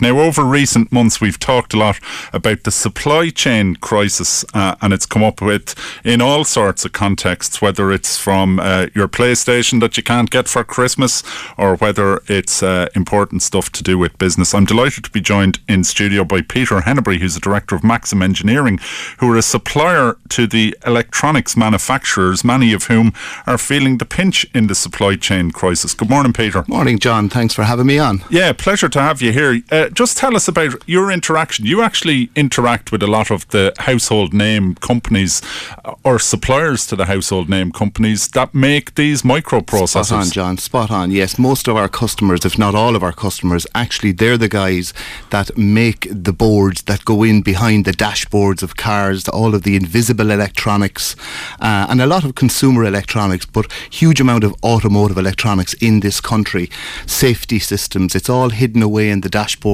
Now, over recent months, we've talked a lot about the supply chain crisis, uh, and it's come up with in all sorts of contexts, whether it's from uh, your PlayStation that you can't get for Christmas, or whether it's uh, important stuff to do with business. I'm delighted to be joined in studio by Peter Henebry, who's the director of Maxem Engineering, who are a supplier to the electronics manufacturers, many of whom are feeling the pinch in the supply chain crisis. Good morning, Peter. Morning, John. Thanks for having me on. Yeah, pleasure to have you here. Uh, just tell us about your interaction. You actually interact with a lot of the household name companies uh, or suppliers to the household name companies that make these microprocessors. Spot on, John. Spot on. Yes, most of our customers, if not all of our customers, actually they're the guys that make the boards that go in behind the dashboards of cars, all of the invisible electronics, uh, and a lot of consumer electronics, but huge amount of automotive electronics in this country. Safety systems, it's all hidden away in the dashboard,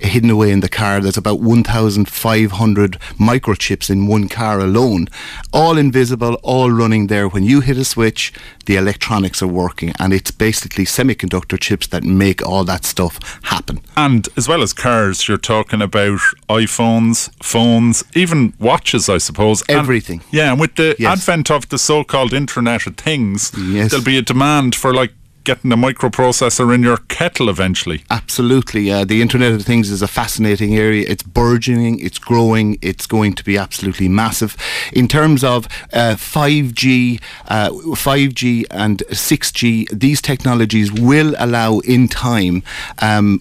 hidden away in the car. There's about 1,500 microchips in one car alone, all invisible, all running there. When you hit a switch, the electronics are working, and it's basically semiconductor chips that make all that stuff happen. And as well as cars, you're talking about iPhones, phones, even watches, I suppose. Everything. And, yeah, and with the yes. advent of the so-called Internet of Things, yes. there'll be a demand for like getting a microprocessor in your kettle eventually. Absolutely. Uh, the Internet of Things is a fascinating area. It's burgeoning, it's growing, it's going to be absolutely massive. In terms of uh, 5G, uh, 5G and 6G, these technologies will allow in time, um,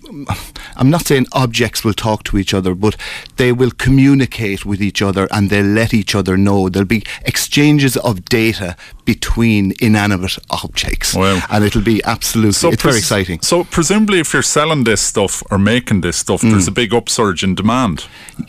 I'm not saying objects will talk to each other, but they will communicate with each other and they'll let each other know. There'll be exchanges of data between inanimate objects. Wow. And it'll be absolutely, so it's pres- very exciting. So, presumably, if you're selling this stuff or making this stuff, mm. there's a big upsurge in demand.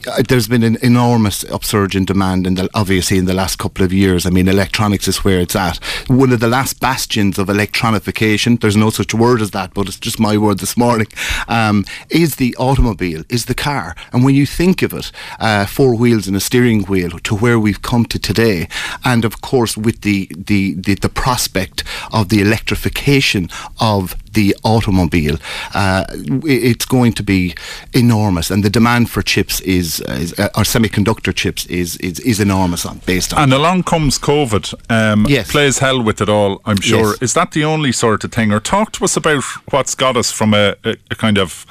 Uh, there's been an enormous upsurge in demand, in the, obviously, in the last couple of years. I mean, electronics is where it's at. One of the last bastions of electronification, there's no such word as that, but it's just my word this morning, um, is the automobile, is the car. And when you think of it, uh, four wheels and a steering wheel to where we've come to today, and of course, with the the, the, the prospect of the electrification of the automobile, uh, it's going to be enormous, and the demand for chips is, is uh, or semiconductor chips is is, is enormous on based on. And along comes COVID. Um, yes. plays hell with it all. I'm sure. Yes. Is that the only sort of thing? Or talk to us about what's got us from a, a, a kind of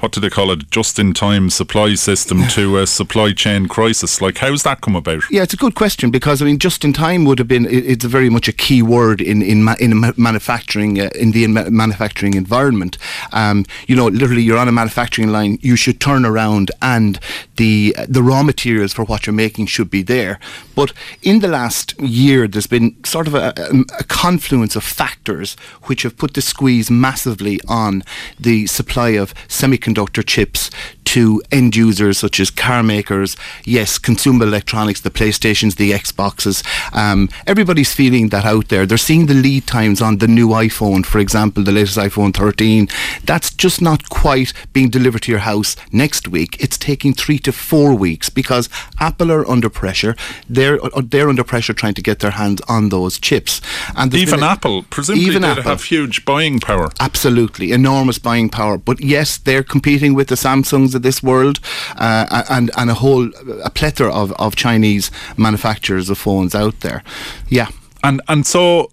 what do they call it, just in time supply system to a supply chain crisis? Like, how's that come about? Yeah, it's a good question because I mean, just in time would have been it's very much a key word in in in manufacturing uh, in the manufacturing environment. Um, you know, literally, you're on a manufacturing line, you should turn around and the the raw materials for what you're making should be there. But in the last year, there's been sort of a, a confluence of factors which have put the squeeze massively on the supply of semiconductors semiconductor chips to end users such as car makers, yes, consumer electronics, the PlayStations, the Xboxes. Um, everybody's feeling that out there. They're seeing the lead times on the new iPhone, for example, the latest iPhone 13. That's just not quite being delivered to your house next week. It's taking three to four weeks because Apple are under pressure. They're they're under pressure trying to get their hands on those chips. And even Apple, presumably, even Apple, have huge buying power. Absolutely, enormous buying power. But yes, they're competing with the Samsungs of this world uh, and and a whole a plethora of, of Chinese manufacturers of phones out there. Yeah. And and so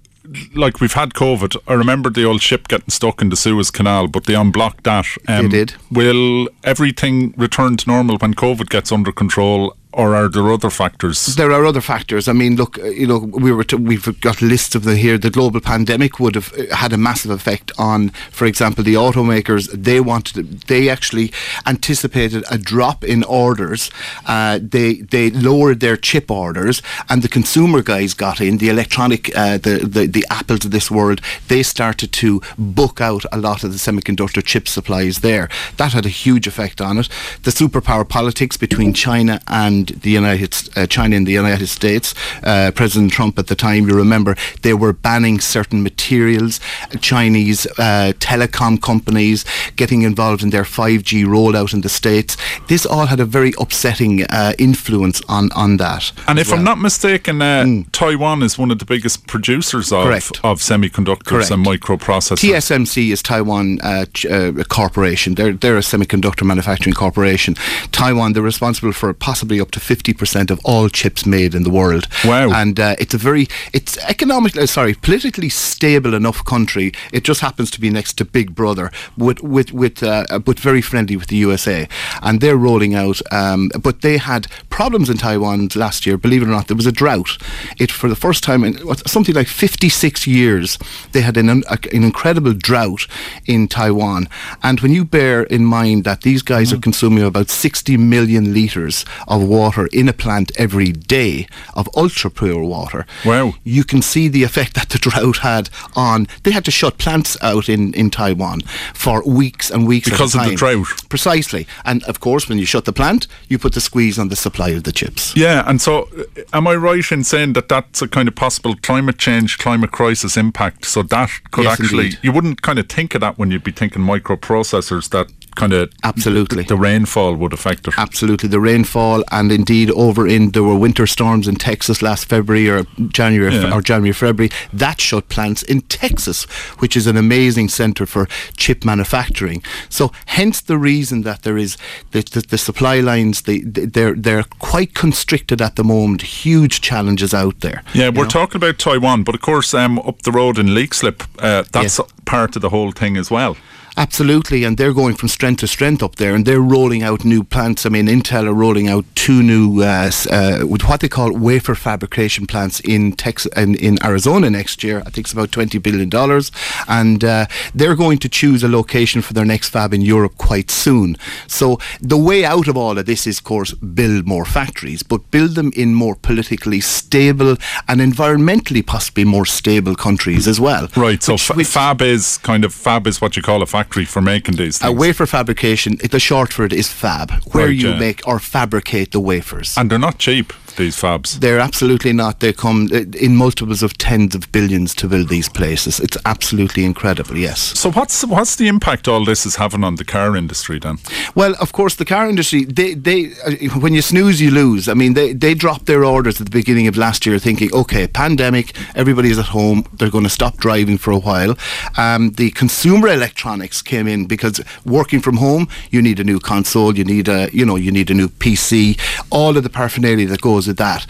like we've had COVID. I remember the old ship getting stuck in the Suez Canal, but they unblocked that. Um, they did. Will everything return to normal when COVID gets under control or are there other factors? There are other factors. I mean, look, uh, you know, we were we've got lists of them here. The global pandemic would have uh, had a massive effect on, for example, the automakers. They wanted, they actually anticipated a drop in orders. Uh, they they lowered their chip orders, and the consumer guys got in. The electronic, uh, the, the the Apples of this world, they started to book out a lot of the semiconductor chip supplies there. That had a huge effect on it. The superpower politics between China and and the United uh, China and the United States. Uh, President Trump at the time, you remember, they were banning certain materials. Chinese uh, telecom companies getting involved in their 5G rollout in the states. This all had a very upsetting uh, influence on on that. And if well. I'm not mistaken, uh, mm. Taiwan is one of the biggest producers of, of semiconductors Correct. and microprocessors. TSMC is Taiwan uh, uh, corporation. They're they're a semiconductor manufacturing corporation. Taiwan, they're responsible for possibly up to 50% of all chips made in the world. Wow! And uh, it's a very it's economically uh, sorry politically stable enough country. It just happens to be next to Big Brother, with with with uh, but very friendly with the USA, and they're rolling out. Um, but they had problems in Taiwan last year. Believe it or not, there was a drought. It for the first time in something like 56 years, they had an, an incredible drought in Taiwan. And when you bear in mind that these guys mm. are consuming about 60 million litres of water in a plant every day of ultra pure water, wow. you can see the effect that the drought had on. They had to shut plants out in, in Taiwan for weeks and weeks because of the drought. Precisely. And of course, when you shut the plant, you put the squeeze on the supply of the chips. Yeah, and so am I right in saying that that's a kind of possible climate change, climate crisis impact? So that could yes, actually, indeed. you wouldn't kind of think of that when you'd be thinking microprocessors that kind of absolutely the, the, rainfall would affect it. Absolutely, the rainfall, and indeed over in there were winter storms in Texas last February or January yeah. or January February that shut plants in Texas, which is an amazing centre for chip manufacturing. So hence the reason that there is the, the, the supply lines they they're they're quite constricted at the moment. Huge challenges out there. Yeah, we're know? talking about Taiwan, but of course um, up the road in Leixlip, uh, that's yes. Part of the whole thing as well. Absolutely, and they're going from strength to strength up there, and they're rolling out new plants. I mean, Intel are rolling out two new uh, uh, what they call wafer fabrication plants in Texas in, in Arizona next year. I think it's about twenty billion dollars, and uh, they're going to choose a location for their next fab in Europe quite soon. So the way out of all of this is, of course, build more factories, but build them in more politically stable and environmentally possibly more stable countries as well. Right. Which, so f- which fab is kind of fab is what you call a factory factory for making these things? A wafer fabrication, the short for it is fab, where right, you yeah. make or fabricate the wafers. And they're not cheap these fabs? They're absolutely not. They come uh, in multiples of tens of billions to build these places. It's absolutely incredible. Yes. So what's what's the impact all this is having on the car industry then? Well, of course, the car industry. They they uh, when you snooze, you lose. I mean, they they dropped their orders at the beginning of last year, thinking, okay, pandemic, everybody's at home, they're going to stop driving for a while. Um, the consumer electronics came in because working from home, you need a new console, you need a you know you need a new PC, all of the paraphernalia that goes that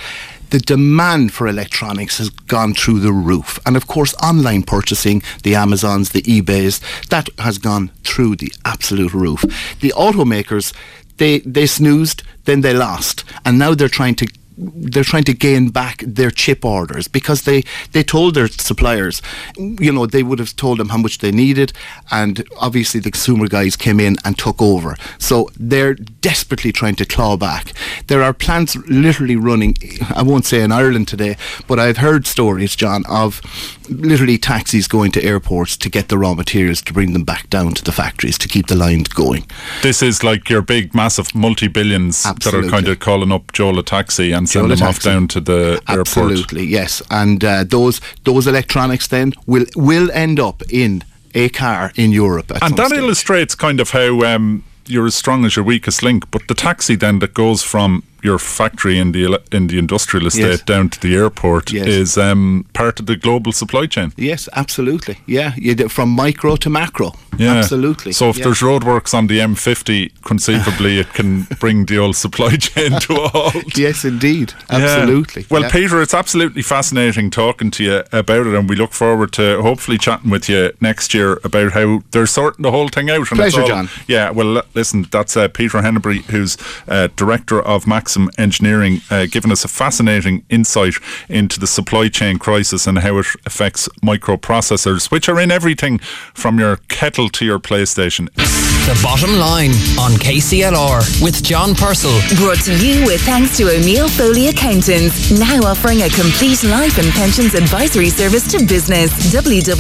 the demand for electronics has gone through the roof. And of course, online purchasing, the Amazons, the eBays, that has gone through the absolute roof. The automakers, they, they snoozed, then they lost. And now they're trying to they're trying to gain back their chip orders because they, they told their suppliers, you know, they would have told them how much they needed, and obviously the consumer guys came in and took over. So they're desperately trying to claw back. There are plants literally running, I won't say in Ireland today, but I've heard stories, John, of literally taxis going to airports to get the raw materials to bring them back down to the factories to keep the lines going. This is like your big, massive multi billions that are kind of calling up Joel a taxi and send them off down to the Absolutely, airport. Absolutely, yes. And uh, those those electronics then will will end up in a car in Europe. and that stage. illustrates kind of how um, you're as strong as your weakest link. But the taxi then that goes from your factory in the in the industrial estate yes. down to the airport yes. is um, part of the global supply chain. Yes, absolutely. Yeah, from micro to macro. Yeah, absolutely. So if yeah. there's roadworks on the M50, conceivably it can bring the old supply chain to a halt. yes, indeed. Absolutely. Yeah. Well, yeah. Peter, it's absolutely fascinating talking to you about it, and we look forward to hopefully chatting with you next year about how they're sorting the whole thing out. And Pleasure, all, John. Yeah. Well, listen, that's uh, Peter Henebry, who's uh, director of Max Maxem Engineering, uh, giving us a fascinating insight into the supply chain crisis and how it affects microprocessors, which are in everything from your kettle to your PlayStation. The bottom line on KCLR with John Purcell. Brought to you with thanks to O'Neill Foley Accountants, now offering a complete life and pensions advisory service to business. www.onf.ie